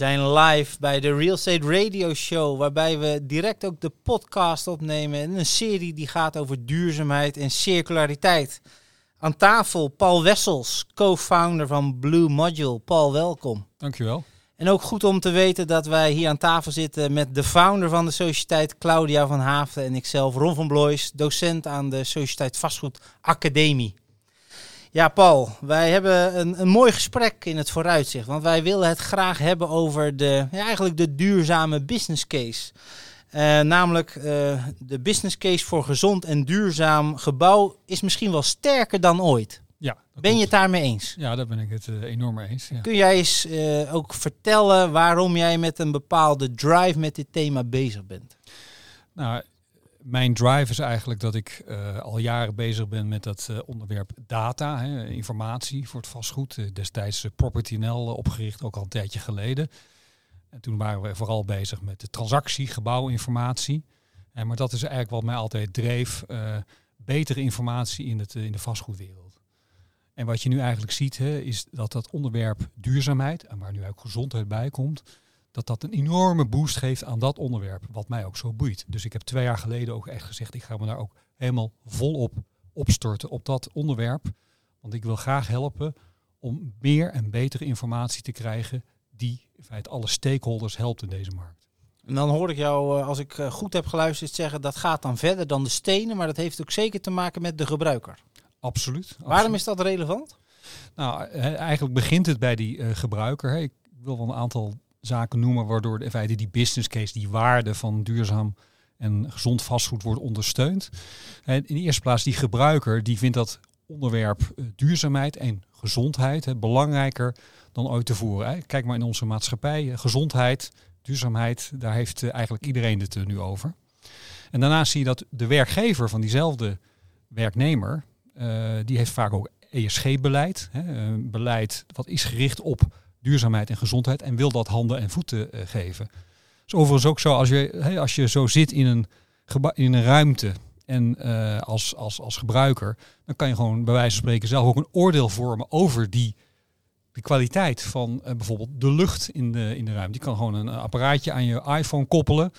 Zijn live bij de Real Estate Radio Show, waarbij we direct ook de podcast opnemen. En een serie die gaat over duurzaamheid en circulariteit. Aan tafel Paul Wessels, co-founder van Blue Module. Paul, welkom. Dankjewel. En ook goed om te weten dat wij hier aan tafel zitten met de founder van de Sociëteit, Claudia van Haafden. En ikzelf, Ron van Blois, docent aan de Sociëteit Vastgoed Academie. Ja, Paul, wij hebben een, een mooi gesprek in het vooruitzicht. Want wij willen het graag hebben over de, ja, eigenlijk de duurzame business case. Uh, namelijk uh, de business case voor gezond en duurzaam gebouw is misschien wel sterker dan ooit. Ja, ben je het daarmee eens? Ja, daar ben ik het uh, enorm mee eens. Ja. Kun jij eens ook vertellen waarom jij met een bepaalde drive met dit thema bezig bent? Nou, mijn drive is eigenlijk dat ik uh, al jaren bezig ben met dat uh, onderwerp data, hè, informatie voor het vastgoed. Uh, destijds PropertyNL opgericht, ook al een tijdje geleden. En toen waren we vooral bezig met de transactie, gebouwinformatie. En maar dat is eigenlijk wat mij altijd dreef, betere informatie in, het, in de vastgoedwereld. En wat je nu eigenlijk ziet, hè, is dat dat onderwerp duurzaamheid, en waar nu ook gezondheid bij komt, dat dat een enorme boost geeft aan dat onderwerp, wat mij ook zo boeit. Dus ik heb twee jaar geleden ook echt gezegd, ik ga me daar ook helemaal volop opstorten op dat onderwerp. Want ik wil graag helpen om meer en betere informatie te krijgen die in feite alle stakeholders helpt in deze markt. En dan hoor ik jou, als ik goed heb geluisterd, zeggen dat gaat dan verder dan de stenen, maar dat heeft ook zeker te maken met de gebruiker. Absoluut. Waarom is dat relevant? Nou, eigenlijk begint het bij die uh, gebruiker. Ik wil wel een aantal zaken noemen waardoor in feite die business case, die waarde van duurzaam en gezond vastgoed wordt ondersteund. In de eerste plaats die gebruiker, die vindt dat onderwerp duurzaamheid en gezondheid belangrijker dan ooit tevoren. Kijk maar in onze maatschappij, gezondheid, duurzaamheid, daar heeft eigenlijk iedereen het nu over. En daarnaast zie je dat de werkgever van diezelfde werknemer, die heeft vaak ook ESG-beleid. Beleid wat is gericht op duurzaamheid en gezondheid en wil dat handen en voeten uh, geven. Dus overigens ook zo, als je, als je zo zit in een, in een ruimte en uh, als, als, als gebruiker, dan kan je gewoon bij wijze van spreken zelf ook een oordeel vormen over die de kwaliteit van uh, bijvoorbeeld de lucht in de, in de ruimte. Je kan gewoon een apparaatje aan je iPhone koppelen.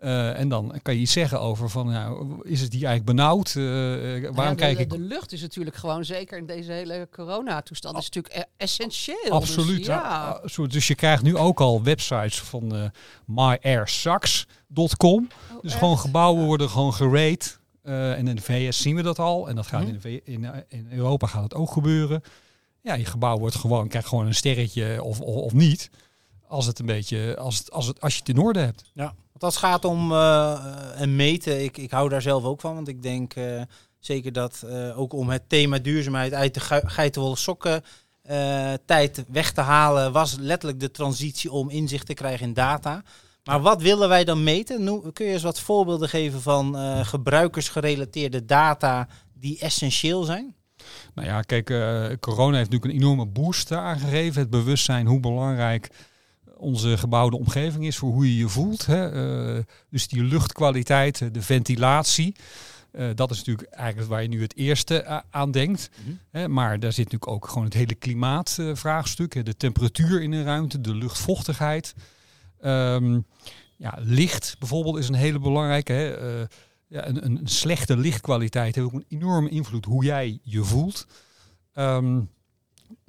Uh, en dan kan je iets zeggen over van, nou, is het die eigenlijk benauwd? Uh, waarom ja, de, kijk ik? De lucht is natuurlijk gewoon, zeker in deze hele coronatoestand, is natuurlijk e- essentieel. Absoluut. Dus, ja. ja. Dus je krijgt nu ook al websites van uh, myairsaks.com. Oh, dus echt? gewoon gebouwen worden gewoon gerate. en in de VS zien we dat al. En dat gaat hm. in, de, in, in Europa gaat het ook gebeuren. Ja, je gebouw wordt gewoon, krijgt gewoon een sterretje of, of, of niet. Als het een beetje, als, het, als, het, als je het in orde hebt. Ja. Als het gaat om uh, en meten, ik, ik hou daar zelf ook van. Want ik denk uh, zeker dat uh, ook om het thema duurzaamheid uit de geitenwolle sokken tijd weg te halen, was letterlijk de transitie om inzicht te krijgen in data. Maar wat willen wij dan meten? Nu, kun je eens wat voorbeelden geven van gebruikersgerelateerde data die essentieel zijn? Nou ja, kijk, corona heeft natuurlijk een enorme boost aangegeven. Het bewustzijn hoe belangrijk onze gebouwde omgeving is voor hoe je je voelt. Hè. Uh, dus die luchtkwaliteit, de ventilatie. Uh, dat is natuurlijk eigenlijk waar je nu het eerste aan denkt. Mm -hmm. hè, maar daar zit natuurlijk ook gewoon het hele klimaatvraagstuk. Uh, de temperatuur in de ruimte, de luchtvochtigheid. Um, ja, licht bijvoorbeeld is een hele belangrijke. Hè. ja, een, een, slechte lichtkwaliteit heeft ook een enorme invloed hoe jij je voelt. Um,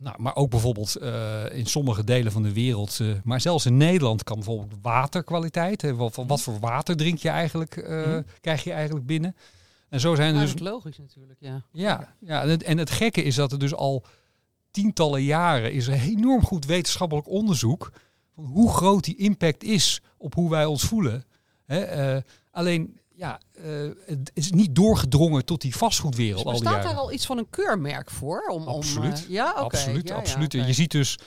nou, maar ook bijvoorbeeld uh, in sommige delen van de wereld, uh, maar zelfs in Nederland kan bijvoorbeeld waterkwaliteit. Hè, wat, wat, voor water drink je eigenlijk, uh, mm. krijg je eigenlijk binnen? En zo zijn er nou, dus. Dat is logisch natuurlijk, ja. Ja, ja en, het, en het gekke is dat er dus al tientallen jaren is er enorm goed wetenschappelijk onderzoek van hoe groot die impact is op hoe wij ons voelen. Hè, alleen ja, uh, het is niet doorgedrongen tot die vastgoedwereld. Dus al die staat daar al iets van een keurmerk voor? Om, absoluut. Om, uh, ja, okay. absoluut, ja, absoluut. Ja, okay. Je ziet dus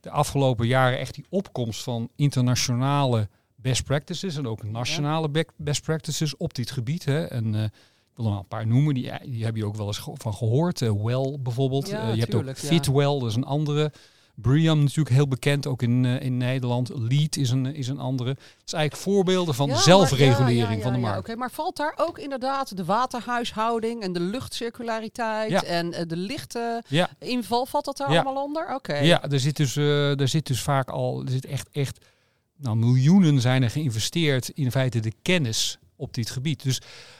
de afgelopen jaren echt die opkomst van internationale best practices en ook nationale ja. best practices op dit gebied. Hè. En uh, ik wil er maar een paar noemen, die, die heb je ook wel eens van gehoord. Well bijvoorbeeld. Ja, je hebt ook Fitwell, dat is een andere Briam natuurlijk heel bekend, ook in, eh, in Nederland. Lead is een, is een andere. Het is eigenlijk voorbeelden van Ja, maar- zelfregulering ja, ja, van de ja, markt. Oké, maar valt daar ook inderdaad de waterhuishouding en de luchtcirculariteit en eh, de lichte inval, valt dat daar allemaal onder? Oké. ja er, zit dus, eh, er zit dus vaak al, er zit echt, echt, nou miljoenen zijn er geïnvesteerd in feite de kennis op dit gebied. Dus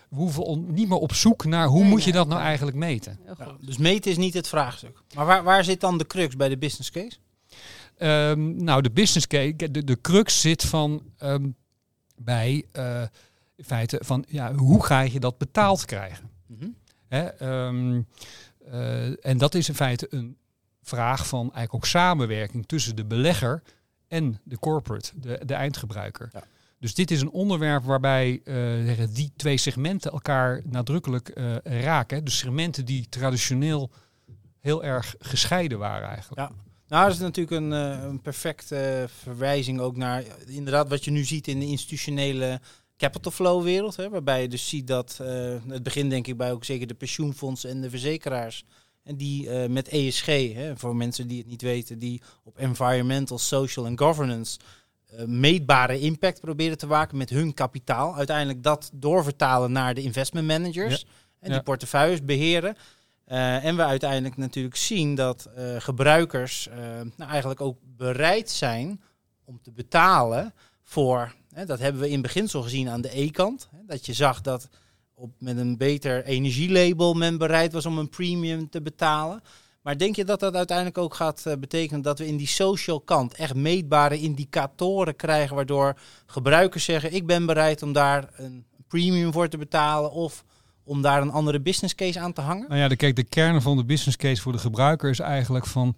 we hoeven on- niet meer op zoek naar hoe Nee, moet je dat nou eigenlijk meten. Ja, dus meten is niet het vraagstuk. Maar waar, waar zit dan de crux bij de business case? Ehm, nou, de business case, de, de crux zit van ehm, bij eh, in feite van ja, hoe ga je dat betaald krijgen? Mhm. Hè, ehm, eh, en dat is in feite een vraag van eigenlijk ook samenwerking tussen de belegger en de corporate, de, de eindgebruiker. Ja. Dus dit is een onderwerp waarbij eh, die twee segmenten elkaar nadrukkelijk eh, raken. Dus segmenten die traditioneel heel erg gescheiden waren eigenlijk. Ja. Nou, dat is natuurlijk een, eh, een perfecte verwijzing ook naar inderdaad wat je nu ziet in de institutionele capital flow wereld. Hè, waarbij je dus ziet dat, eh, het begin denk ik bij ook zeker de pensioenfondsen en de verzekeraars. En die met ESG, hè, voor mensen die het niet weten, die op environmental, social en governance meetbare impact proberen te maken met hun kapitaal. Uiteindelijk dat doorvertalen naar de investment managers. En die portefeuilles beheren. Eh, en we uiteindelijk natuurlijk zien dat eh, gebruikers eh, nou eigenlijk ook bereid zijn om te betalen voor, hè, dat hebben we in beginsel gezien aan de E-kant, hè, dat je zag dat op, met een beter energielabel men bereid was om een premium te betalen. Maar denk je dat dat uiteindelijk ook gaat eh, betekenen dat we in die social kant echt meetbare indicatoren krijgen, waardoor gebruikers zeggen: ik ben bereid om daar een premium voor te betalen of om daar een andere business case aan te hangen? Nou ja, de, kijk, de kern van de business case voor de gebruiker is eigenlijk van...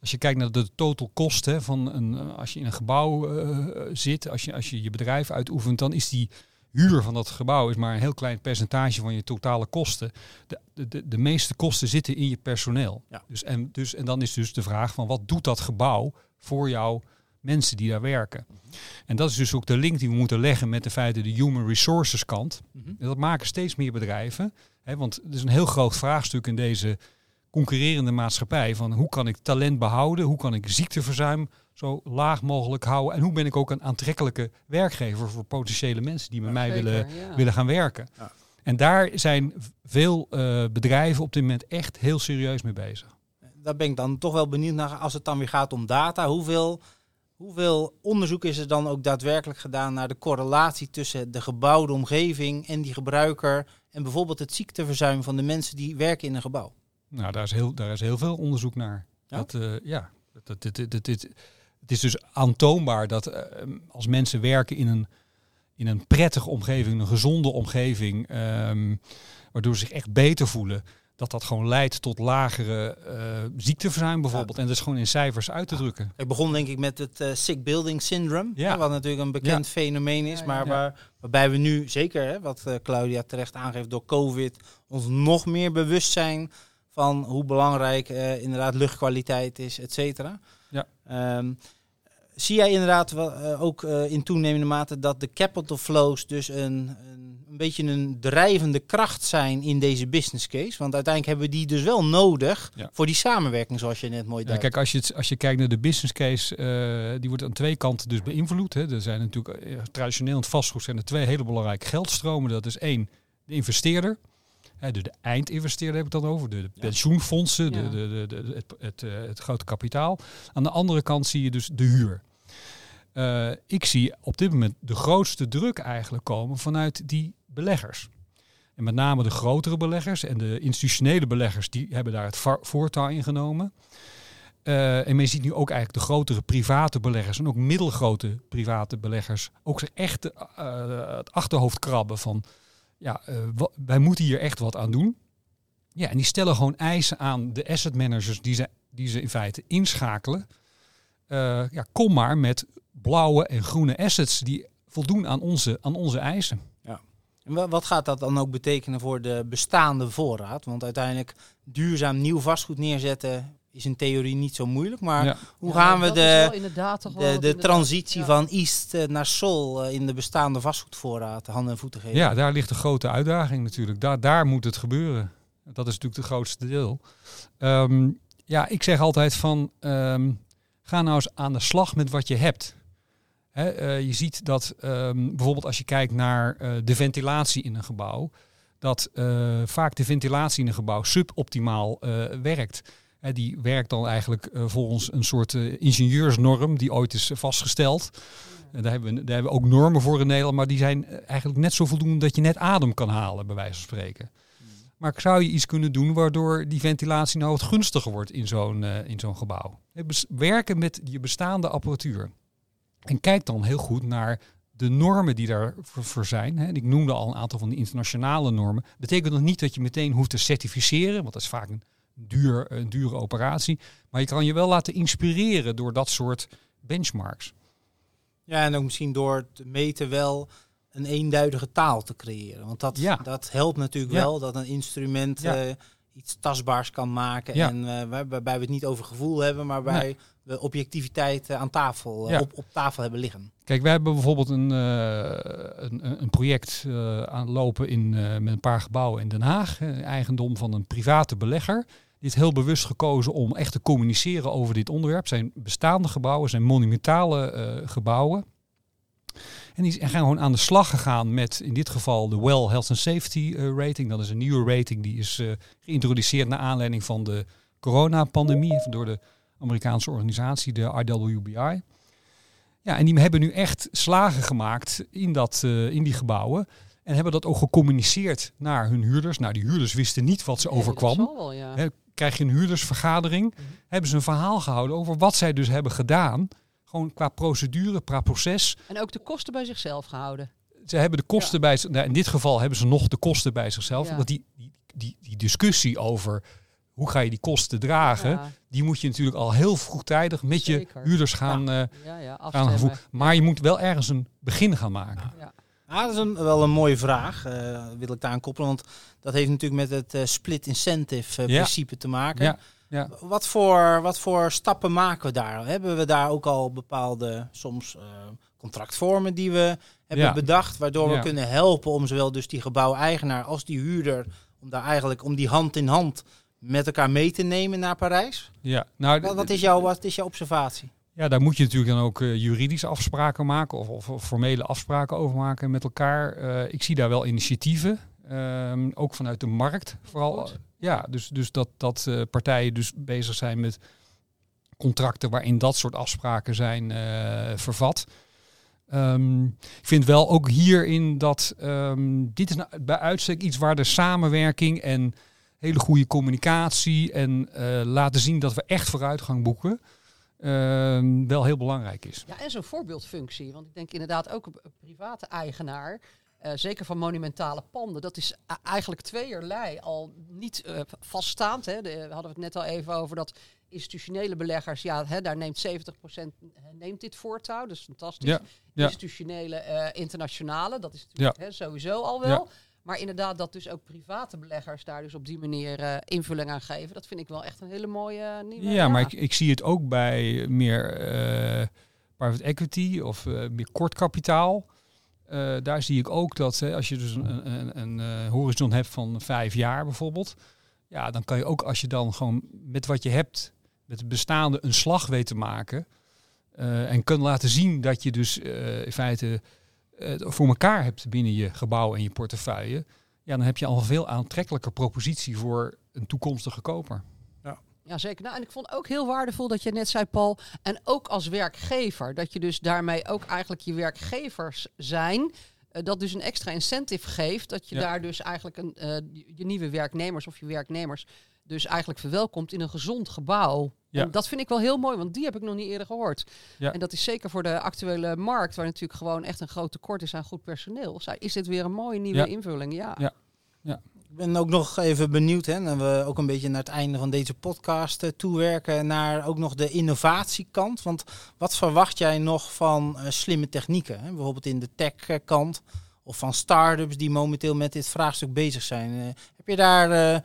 Als je kijkt naar de total kosten van een, eh, als je in een gebouw eh, zit, als je, als je je bedrijf uitoefent, dan is die huur van dat gebouw is maar een heel klein percentage van je totale kosten. De, de, de, meeste kosten zitten in je personeel. Ja. Dus, en, dus, en dan is dus de vraag van wat doet dat gebouw voor jouw mensen die daar werken? En dat is dus ook de link die we moeten leggen met de feiten de human resources kant. Mhm. En dat maken steeds meer bedrijven. Hè, want het is een heel groot vraagstuk in deze concurrerende maatschappij. Van hoe kan ik talent behouden? Hoe kan ik ziekteverzuim zo laag mogelijk houden? En hoe ben ik ook een aantrekkelijke werkgever voor potentiële mensen die met mij Zeker, willen, ja. willen gaan werken? Ja. En daar zijn veel eh, bedrijven op dit moment echt heel serieus mee bezig. Daar ben ik dan toch wel benieuwd naar als het dan weer gaat om data. Hoeveel, hoeveel onderzoek is er dan ook daadwerkelijk gedaan naar de correlatie tussen de gebouwde omgeving en die gebruiker en bijvoorbeeld het ziekteverzuim van de mensen die werken in een gebouw? Nou, daar is heel, daar is heel veel onderzoek naar. Ja? Dat, eh, ja, dat, dat, dit- dit- dit- dit- het is dus aantoonbaar dat eh, als mensen werken in een, in een prettige omgeving, een gezonde omgeving, ehm, waardoor ze zich echt beter voelen, dat dat gewoon leidt tot lagere eh, ziekteverzuim bijvoorbeeld. En dat is gewoon in cijfers uit te drukken. Ik begon denk ik met het eh, sick building syndrome, Ja. hè, wat natuurlijk een bekend fenomeen is, Ja, ja. maar Ja. Waar, waarbij we nu zeker, hè, wat Claudia terecht aangeeft door COVID, ons nog meer bewust zijn van hoe belangrijk eh, inderdaad luchtkwaliteit is, et cetera. Ja. Ehm, zie jij inderdaad eh, ook eh, in toenemende mate dat de capital flows dus een, een, een beetje een drijvende kracht zijn in deze business case? Want uiteindelijk hebben we die dus wel nodig Ja. voor die samenwerking, zoals je net mooi Ja, duidt. kijk, als je, het, als je kijkt naar de business case, eh, die wordt aan twee kanten dus beïnvloed. Hè. Er zijn natuurlijk traditioneel in het vastgoed zijn er twee hele belangrijke geldstromen. Dat is één, de investeerder. Hè, de, de eindinvesteerder heb ik dan over. De, pensioenfondsen, de, de, de, het, het, eh, het grote kapitaal. Aan de andere kant zie je dus de huur. Eh, ik zie op dit moment de grootste druk eigenlijk komen vanuit die beleggers. En met name de grotere beleggers en de institutionele beleggers, die hebben daar het voortouw in genomen. Eh, en men ziet nu ook eigenlijk de grotere private beleggers en ook middelgrote private beleggers ook echt eh, het achterhoofd krabben van ja, eh, wij moeten hier echt wat aan doen. Ja, en die stellen gewoon eisen aan de asset managers die ze, die ze in feite inschakelen. Eh, ja, kom maar met blauwe en groene assets die voldoen aan onze, aan onze eisen. En wa- wat gaat dat dan ook betekenen voor de bestaande voorraad? Want uiteindelijk duurzaam nieuw vastgoed neerzetten is in theorie niet zo moeilijk. Maar Ja. hoe Ja, gaan we de, de, de transitie ja. van East eh, naar Sol eh, in de bestaande vastgoedvoorraad handen en voeten geven? Ja, daar ligt de grote uitdaging natuurlijk. Daar, daar moet het gebeuren. Dat is natuurlijk het grootste deel. Ehm, ja, ik zeg altijd van, ehm, ga nou eens aan de slag met wat je hebt. Hè, eh, je ziet dat ehm, bijvoorbeeld als je kijkt naar eh, de ventilatie in een gebouw, dat eh, vaak de ventilatie in een gebouw suboptimaal eh, werkt. Die werkt dan eigenlijk eh, volgens een soort eh, ingenieursnorm die ooit is vastgesteld. En daar, hebben we, daar hebben we ook normen voor in Nederland, maar die zijn eh, eigenlijk net zo voldoende dat je net adem kan halen, bij wijze van spreken. Maar zou je iets kunnen doen waardoor die ventilatie nou wat gunstiger wordt in zo'n in zo'n gebouw? Werken met je bestaande apparatuur. En kijk dan heel goed naar de normen die daarvoor voor zijn. Hè. Ik noemde al een aantal van die internationale normen. Betekent nog niet dat je meteen hoeft te certificeren, want dat is vaak een, duur, een dure operatie. Maar je kan je wel laten inspireren door dat soort benchmarks. Ja, en ook misschien door te meten wel een eenduidige taal te creëren. Want dat, Ja. dat helpt natuurlijk Ja. wel dat een instrument Ja. eh, iets tastbaars kan maken. En eh, waar- waarbij we het niet over gevoel hebben, maar waarbij we objectiviteit eh, aan tafel, eh, Ja. op, op tafel hebben liggen. Kijk, wij hebben bijvoorbeeld een, eh, een, een- project eh, aan het lopen in, met een paar gebouwen in Den Haag. eigendom van een private belegger. Die heeft heel bewust gekozen om echt te communiceren over dit onderwerp. Zijn bestaande gebouwen, zijn monumentale gebouwen. En die zijn gewoon aan de slag gegaan met in dit geval de Well Health and Safety rating. Dat is een nieuwe rating die is geïntroduceerd naar aanleiding van de coronapandemie door de Amerikaanse organisatie, de RWBI. Ja, en die hebben nu echt slagen gemaakt in, dat, eh, in die gebouwen. En hebben dat ook gecommuniceerd naar hun huurders. Nou, die huurders wisten niet wat ze overkwam. wel, ja. Krijg je een huurdersvergadering, hebben ze een verhaal gehouden over wat zij dus hebben gedaan. Gewoon qua procedure, qua proces. En ook de kosten bij zichzelf gehouden. Ze hebben de kosten bij. Nou, in dit geval hebben ze nog de kosten bij zichzelf. Die, die, die, die discussie over hoe ga je die kosten dragen, Ja, die moet je natuurlijk al heel vroegtijdig met je huurders gaan, eh, ja, ja, gaan gevoel. Maar je moet wel ergens een begin gaan maken. Ja. Ah, dat is een, wel een mooie vraag, eh, wil ik daar aan koppelen. Want dat heeft natuurlijk met het eh, split incentive eh, Ja. principe te maken. Ja, ja. Wat, voor, wat voor stappen maken we daar? Hebben we daar ook al bepaalde, soms eh, contractvormen die we hebben Ja. bedacht, waardoor we kunnen helpen om zowel dus die gebouweigenaar als die huurder, om daar eigenlijk om die hand in hand met elkaar mee te nemen naar Parijs? Ja, nou, Wat, is, jouw, wat is jouw observatie? ja, daar moet je natuurlijk dan ook eh, juridische afspraken maken of, of, of formele afspraken over maken met elkaar. Eh, ik zie daar wel initiatieven, ehm, ook vanuit de markt vooral. Goed. Ja, dus, dus dat, dat eh, partijen dus bezig zijn met contracten waarin dat soort afspraken zijn vervat. Ehm, ik vind wel ook hierin dat ehm, dit is nou bij uitstek iets waar de samenwerking en hele goede communicatie en eh, laten zien dat we echt vooruitgang boeken ehm, wel heel belangrijk is. Ja, en zo'n voorbeeldfunctie. Want ik denk inderdaad ook een, een private eigenaar, eh, zeker van monumentale panden, dat is eigenlijk tweeërlei al niet eh, vaststaand. Hè. De, we hadden het net al even over dat institutionele beleggers, ja, hè, daar neemt 70% neemt dit voortouw, dus fantastisch. Ja, ja. Institutionele, internationale, dat is natuurlijk hè, sowieso al wel. Maar inderdaad, dat dus ook private beleggers daar dus op die manier eh, invulling aan geven, dat vind ik wel echt een hele mooie eh, nieuwe. Ja, maar ik, ik zie het ook bij meer eh, private equity of meer kort kapitaal. Daar zie ik ook dat hè, als je dus een, een, een horizon hebt van vijf jaar bijvoorbeeld, ja, dan kan je ook als je dan gewoon met wat je hebt, met het bestaande een slag weet te maken en kan laten zien dat je dus in feite voor elkaar hebt binnen je gebouw en je portefeuille, ja, dan heb je al een veel aantrekkelijker propositie voor een toekomstige koper. Ja, zeker. Nou, en ik vond ook heel waardevol dat je net zei, Paul. En ook als werkgever, dat je dus daarmee ook eigenlijk je werkgevers zijn. eh, dat dus een extra incentive geeft. Dat je Ja. daar dus eigenlijk een, eh, je- je nieuwe werknemers of je werknemers dus eigenlijk verwelkomt in een gezond gebouw. Ja. En dat vind ik wel heel mooi, want die heb ik nog niet eerder gehoord. Ja. En dat is zeker voor de actuele markt, waar natuurlijk gewoon echt een groot tekort is aan goed personeel. Zij- Is dit weer een mooie nieuwe Ja. invulling? Ja. Ja. Ik ben ook nog even benieuwd, hè, en we ook een beetje naar het einde van deze podcast eh, toewerken, naar ook nog de innovatiekant. Want wat verwacht jij nog van eh, slimme technieken? Hè? Bijvoorbeeld in de tech-kant of van start-ups die momenteel met dit vraagstuk bezig zijn. Eh, heb je daar eh,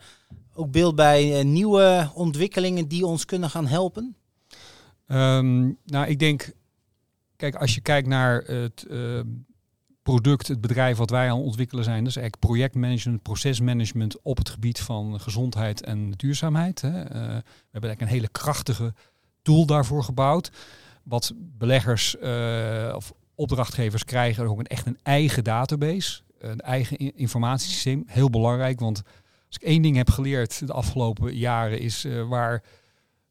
ook beeld bij eh, nieuwe ontwikkelingen die ons kunnen gaan helpen? Ehm, nou, ik denk, kijk, als je kijkt naar het ehm, product, het bedrijf wat wij aan het ontwikkelen zijn, is eigenlijk projectmanagement, procesmanagement op het gebied van gezondheid en duurzaamheid. Hè. Eh, we hebben eigenlijk een hele krachtige tool daarvoor gebouwd. Wat beleggers uh, of opdrachtgevers krijgen ook een, echt een eigen database. Een eigen informatiesysteem. Heel belangrijk, want als ik één ding heb geleerd de afgelopen jaren is uh, waar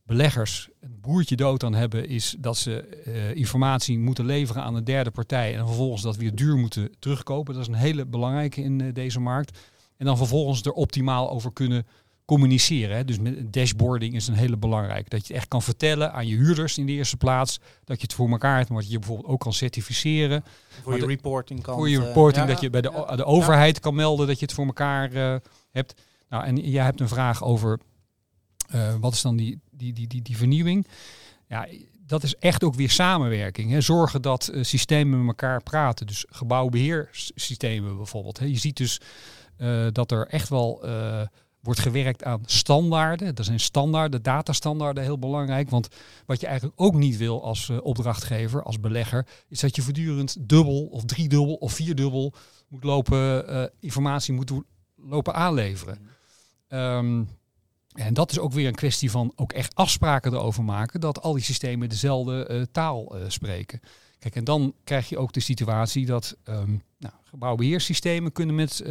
beleggers een boertje dood aan hebben, is dat ze uh, informatie moeten leveren aan een derde partij en vervolgens dat weer duur moeten terugkopen. Dat is een hele belangrijke in uh, deze markt. En dan vervolgens er optimaal over kunnen communiceren. Hè. Dus met dashboarding is een hele belangrijke. Dat je echt kan vertellen aan je huurders in de eerste plaats dat je het voor elkaar hebt, maar dat je bijvoorbeeld ook kan certificeren. Voor je reporting kan. Voor je reporting, uh, dat je bij de, de overheid ja. kan melden dat je het voor elkaar hebt. Nou, en jij hebt een vraag over uh, wat is dan die, die, die, die, die vernieuwing? Ja, dat is echt ook weer samenwerking. Hè. Zorgen dat uh, systemen met elkaar praten. Dus gebouwbeheersystemen bijvoorbeeld. Hè. Je ziet dus uh, dat er echt wel wordt gewerkt aan standaarden. Er zijn standaarden, datastandaarden heel belangrijk. Want wat je eigenlijk ook niet wil als opdrachtgever, als belegger, is dat je voortdurend dubbel of driedubbel of vierdubbel moet lopen, informatie moet lopen aanleveren. Um, en dat is ook weer een kwestie van ook echt afspraken erover maken dat al die systemen dezelfde uh, taal spreken. Kijk, en dan krijg je ook de situatie dat um, nou, gebouwbeheersystemen kunnen met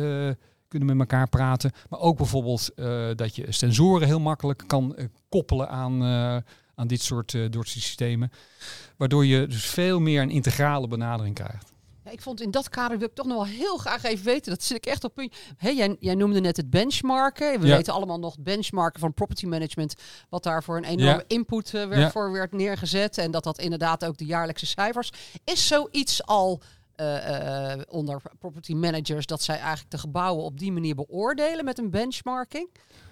kunnen met elkaar praten. Maar ook bijvoorbeeld dat je sensoren heel makkelijk kan koppelen aan, aan dit soort, uh, systemen. Waardoor je dus veel meer een integrale benadering krijgt. Ja, ik vond in dat kader wil ik toch nog wel heel graag even weten. Dat zit ik echt op punt. Hey, jij, jij noemde net het benchmarken. We ja. weten allemaal nog benchmarken van property management. Wat daar voor een enorme ja. input werd, ja. voor werd neergezet. En dat dat inderdaad ook de jaarlijkse cijfers. Is zoiets al uh, uh, onder property managers dat zij eigenlijk de gebouwen op die manier beoordelen met een benchmarking?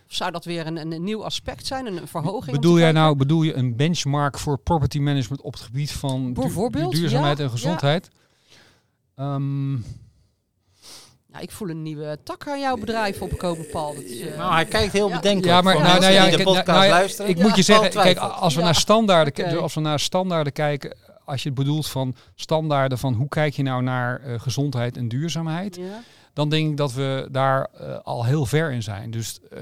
Of zou dat weer een, een, een nieuw aspect zijn, een verhoging? Bedoel jij nou bedoel je een benchmark voor property management op het gebied van Bijvoorbeeld, du duurzaamheid ja, en gezondheid? Ja. Um, ja, ik voel een nieuwe tak aan jouw bedrijf opkomen, Paul. Dat is, uh, nou, hij kijkt heel bedenkelijk. Ja, maar nou, nou, ja, de podcast nou, luisteren. Ik moet je zeggen, kijk, als we Ja. naar standaarden, Oké. als we naar standaarden kijken, als je het bedoelt van standaarden van hoe kijk je nou naar uh, gezondheid en duurzaamheid, ja. dan denk ik dat we daar uh, al heel ver in zijn. Dus uh,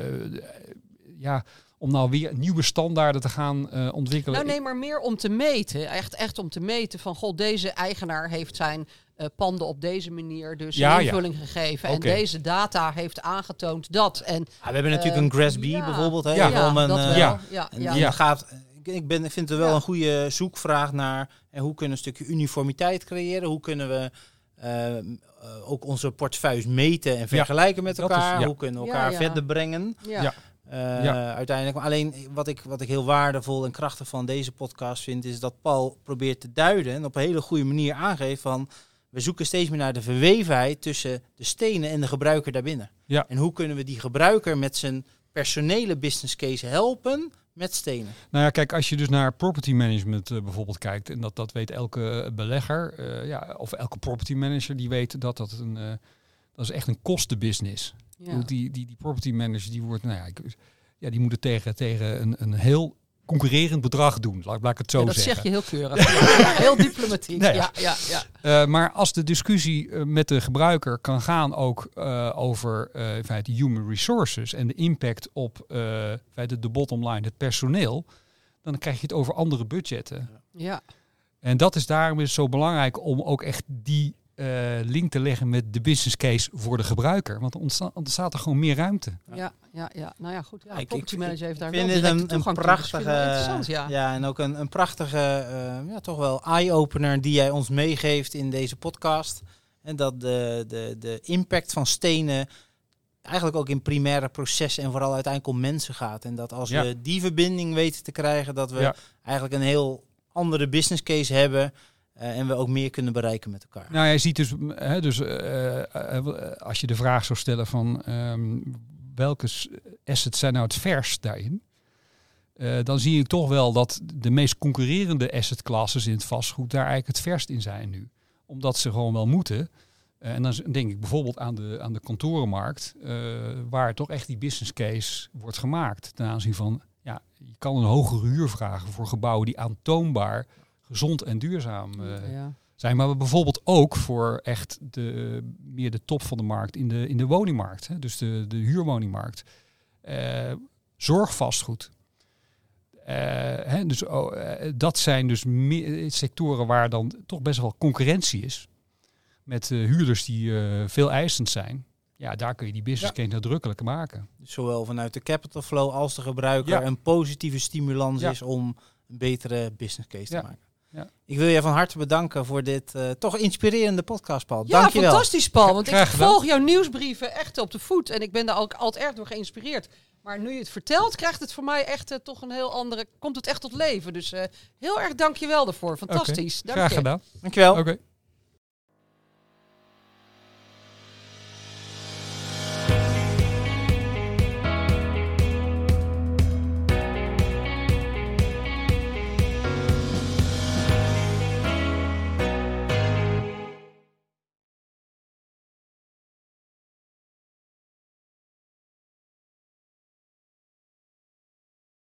ja, om nou weer nieuwe standaarden te gaan uh, ontwikkelen. Nou nee, maar meer om te meten. Echt, echt om te meten van, god, deze eigenaar heeft zijn uh, panden op deze manier dus Ja, een ja. invulling gegeven. En deze data heeft aangetoond dat. En Ja, we hebben natuurlijk Eh, een Grassb ja. bijvoorbeeld. Hè, Ja. een, dat eh, ja. Ja, gaat, ik ben, ik vind het wel Ja. een goede zoekvraag naar en hoe kunnen we een stukje uniformiteit creëren. Hoe kunnen we eh, eh, ook onze portefeuilles meten en vergelijken met is- elkaar. ja. Hoe kunnen we elkaar ja. verder brengen. Ja. Ja. Eh, Ja. Uiteindelijk. Maar alleen wat ik, wat ik heel waardevol en krachtig van deze podcast vind, is dat Paul probeert te duiden en op een hele goede manier aangeeft van we zoeken steeds meer naar de verwevenheid tussen de stenen en de gebruiker daarbinnen. Ja. En hoe kunnen we die gebruiker met zijn personele business case helpen met stenen? Nou ja, kijk, als je dus naar property management uh, bijvoorbeeld kijkt, en dat, dat weet elke belegger, uh, ja, of elke property manager, die weet dat dat een, uh, dat is echt een kostenbusiness. Ja. Die, die, die property manager, die wordt, nou ja, ik, ja die moeten tegen, tegen een, een heel concurrerend bedrag doen, laat, laat ik het zo Ja, dat zeggen. zeg je heel keurig. Ja, heel diplomatiek. Nee. Ja, ja, ja. Uh, maar als de discussie uh, met de gebruiker kan gaan ook uh, over in feite human resources en de impact op in feite de bottom line, het personeel, dan krijg je het over andere budgetten. ja. En dat is daarom is het zo belangrijk om ook echt die link te leggen met de business case voor de gebruiker. Want er ontstaat, er gewoon meer ruimte. Ja, ja, ja. Nou ja, goed. Ja, Ja, ik- property ik- manager heeft daar wel vind dit een. Dus prachtige, wel interessant, ja. ja, en ook een, een prachtige, eh, ja, toch wel eye-opener die jij ons meegeeft in deze podcast. En dat de, de, de impact van stenen eigenlijk ook in primaire processen en vooral uiteindelijk om mensen gaat. En dat als Ja. we die verbinding weten te krijgen, dat we Ja. eigenlijk een heel andere business case hebben. Eh, en we ook meer kunnen bereiken met elkaar. Nou, je ziet dus, hè, dus uh, uh, als je de vraag zou stellen van um, welke assets zijn nou het verst daarin, dan zie ik toch wel dat de meest concurrerende asset classes in het vastgoed daar eigenlijk het verst in zijn nu. Omdat ze gewoon wel moeten. En dan denk ik bijvoorbeeld aan de, aan de kantorenmarkt, waar toch echt die business case wordt gemaakt. Ten aanzien van, ja, je kan een hogere huur vragen voor gebouwen die aantoonbaar gezond en duurzaam uh, ja. zijn. Maar bijvoorbeeld ook voor echt de, meer de top van de markt in de, in de woningmarkt. Hè? Dus de, de huurwoningmarkt. Uh, zorgvastgoed. Eh, hè, dus, oh, eh, dat zijn dus sectoren waar dan toch best wel concurrentie is. Met eh, huurders die eh, veel eisend zijn. Ja, daar kun je die business case nadrukkelijk maken. Zowel vanuit de capital flow als de gebruiker Ja. een positieve stimulans Ja. is om een betere business case te Ja. maken. Ja. Ik wil je van harte bedanken voor dit eh, toch inspirerende podcast, Paul. Ja, fantastisch Paul. Want ik volg jouw nieuwsbrieven echt op de voet. En ik ben daar ook altijd erg door geïnspireerd. Maar nu je het vertelt, krijgt het voor mij echt eh, toch een heel andere... Komt het echt tot leven. Dus eh, heel erg dank je wel daarvoor. Fantastisch. Dank Graag je. gedaan. Dankjewel. Oké.